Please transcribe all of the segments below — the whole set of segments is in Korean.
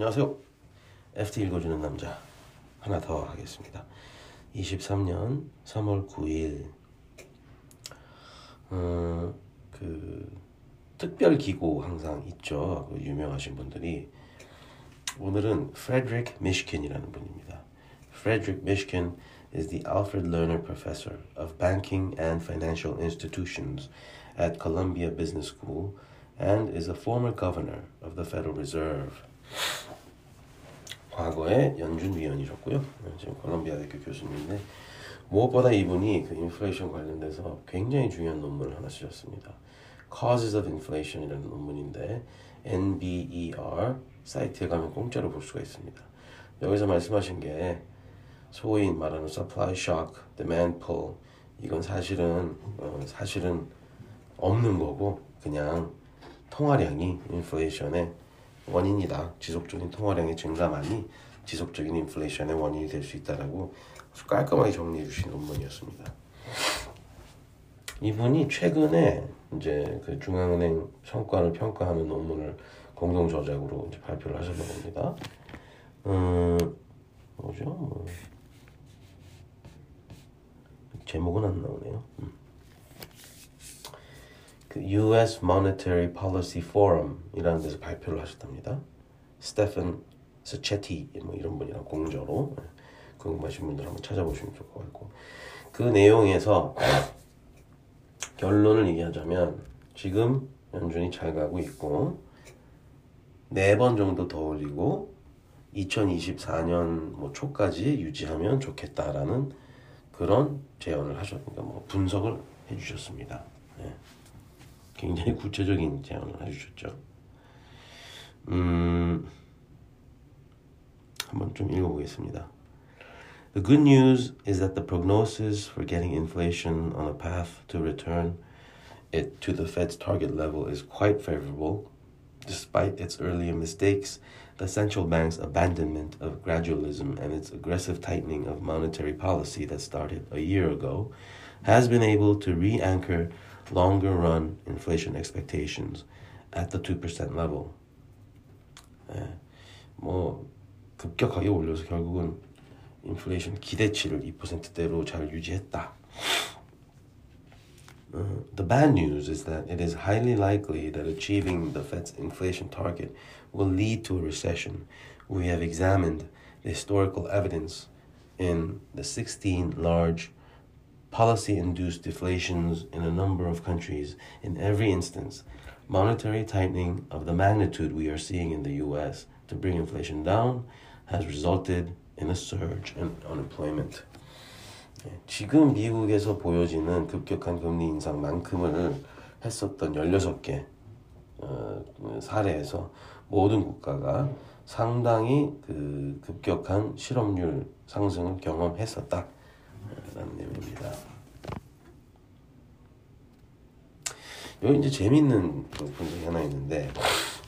안녕하세요. FT 읽어주는 남자 하나 더 하겠습니다. 23년 3월 9일 어, 그 특별 기고 항상 있죠. 그 유명하신 분들이 오늘은 Frederick Mishkin이라는 분입니다. Frederick Mishkin is the Alfred Lerner Professor of Banking and Financial Institutions at Columbia Business School and is a former governor of the Federal Reserve. 과거에 연준 위원이셨고요. 지금 콜롬비아 대학교 교수님인데 무엇보다 이분이 그 인플레이션 관련돼서 굉장히 중요한 논문을 하나 쓰셨습니다. Causes of Inflation이라는 논문인데 NBER 사이트에 가면 공짜로 볼 수가 있습니다. 여기서 말씀하신 게 소위 말하는 supply shock, demand pull 이건 사실은 어, 사실은 없는 거고 그냥 통화량이 인플레이션의 원인이다. 지속적인 통화량의 증가만이 지속적인 인플레이션의 원인이 될 수 있다라고 깔끔하게 정리해 주신 논문이었습니다. 이분이 최근에 이제 그 중앙은행 성과를 평가하는 논문을 공동 저작으로 이제 발표를 하셨나 봅니다. 음, 뭐죠? 뭐. 제목은 안 나오네요. 음. 그 U.S. Monetary Policy Forum이라는 데서 발표를 하셨답니다. 스테픈 스체티 뭐 이런 분이랑 공저로 궁금하신 분들 한번 찾아보시면 좋을 것 같고 그 내용에서 결론을 얘기하자면 지금 연준이 잘 가고 있고 네 번 정도 더 올리고 2024년 뭐 초까지 유지하면 좋겠다라는 그런 제언을 하셨니까 그러니까 뭐 분석을 해주셨습니다. 네. 굉장히 구체적인 제안을 해주셨죠. 음, 한번 좀 읽어보겠습니다. The good news is that the prognosis for getting inflation on a path to return it to the Fed's target level is quite favorable. Despite its earlier mistakes, the central bank's abandonment of gradualism and its aggressive tightening of monetary policy that started a year ago has been able to re anchor longer run inflation expectations at the 2% level. 예, 뭐 급격하게 올려서 결국은 인플레이션 기대치를 2%대로 잘 유지했다. Uh, the bad news is that it is highly likely that achieving the Fed's inflation target will lead to a recession. We have examined the historical evidence in the 16 large policy induced deflations in a number of countries. In every instance, monetary tightening of the magnitude we are seeing in the US to bring inflation down has resulted in a surge in unemployment. 지금 미국에서 보여지는 급격한 금리 인상만큼을 했었던 16개 어, 사례에서 모든 국가가 상당히 그 급격한 실업률 상승을 경험했었다. 내용입니다. 여기 이제 재밌는 분석이 하나 있는데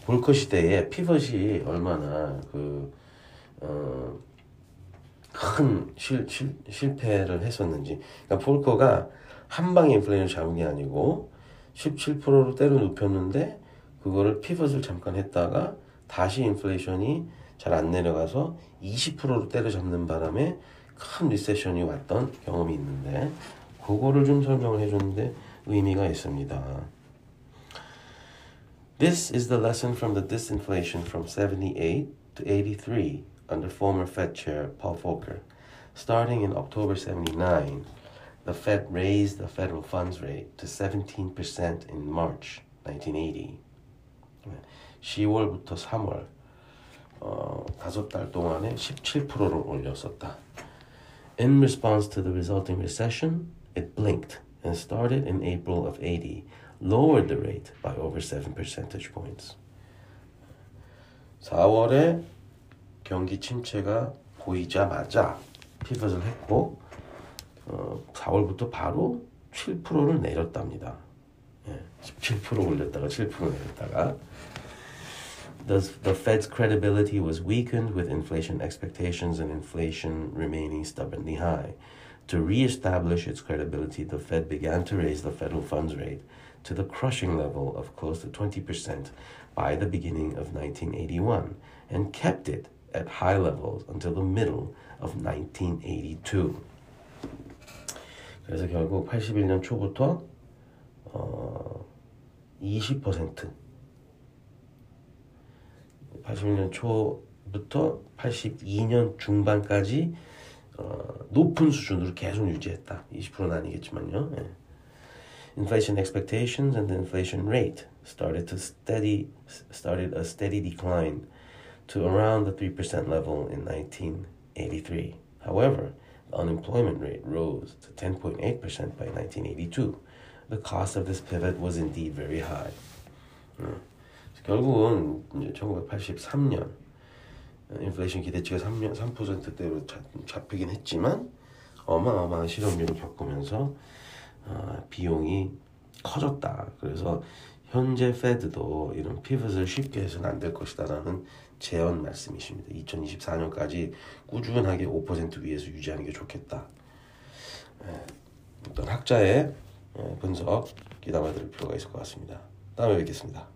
볼커 시대에 피벗이 얼마나 그 어, 큰 실, 실, 실패를 했었는지. 그러니까 폴커가 한 방에 인플레이션 잡은 게 아니고 17%로 때려 눕혔는데 그거를 피벗을 잠깐 했다가 다시 인플레이션이 잘 안 내려가서 20%로 때려 잡는 바람에 큰 리세션이 왔던 경험이 있는데 그거를 좀 설명을 해줬는데 의미가 있습니다. This is the lesson from the disinflation from 78 to 83 under former Fed Chair Paul Volcker. Starting in October 79, the Fed raised the federal funds rate to 17% in March 1980. 10월부터 3월 어, 다섯 달 동안에 17%를 올렸었다. In response to the resulting recession, it blinked and started in April of 80, lowered the rate by over 7 percentage points. 4월에 경기 침체가 보이자마자 피벗을 했고 어, 4월부터 바로 7%를 내렸답니다. 예, 17% 올렸다가 7% 내렸다가 Thus, the Fed's credibility was weakened with inflation expectations and inflation remaining stubbornly high. To reestablish its credibility, the Fed began to raise the federal funds rate to the crushing level of close to 20% by the beginning of 1981 and kept it at high levels until the middle of 1982. 그래서 결국 81년 초부터 어, 20% 81년 초부터 82년 중반까지 어, 높은 수준으로 계속 유지했다. 20%는 아니겠지만요. 예. Inflation expectations and the inflation rate started to steady started a steady decline to around the 3% level in 1983. However, the unemployment rate rose to 10.8% by 1982. The cost of this pivot was indeed very high. 음. 결국은 이제 1983년 인플레이션 기대치가 3년 3%대로 잡히긴 했지만 어마어마한 실업률을 겪으면서 어, 비용이 커졌다. 그래서 현재 페드도 이런 피벗을 쉽게 해서는 안 될 것이다라는 제언 말씀이십니다. 2024년까지 꾸준하게 5% 위에서 유지하는 게 좋겠다. 예, 어떤 학자의 예, 분석 기담아 들을 필요가 있을 것 같습니다. 다음에 뵙겠습니다.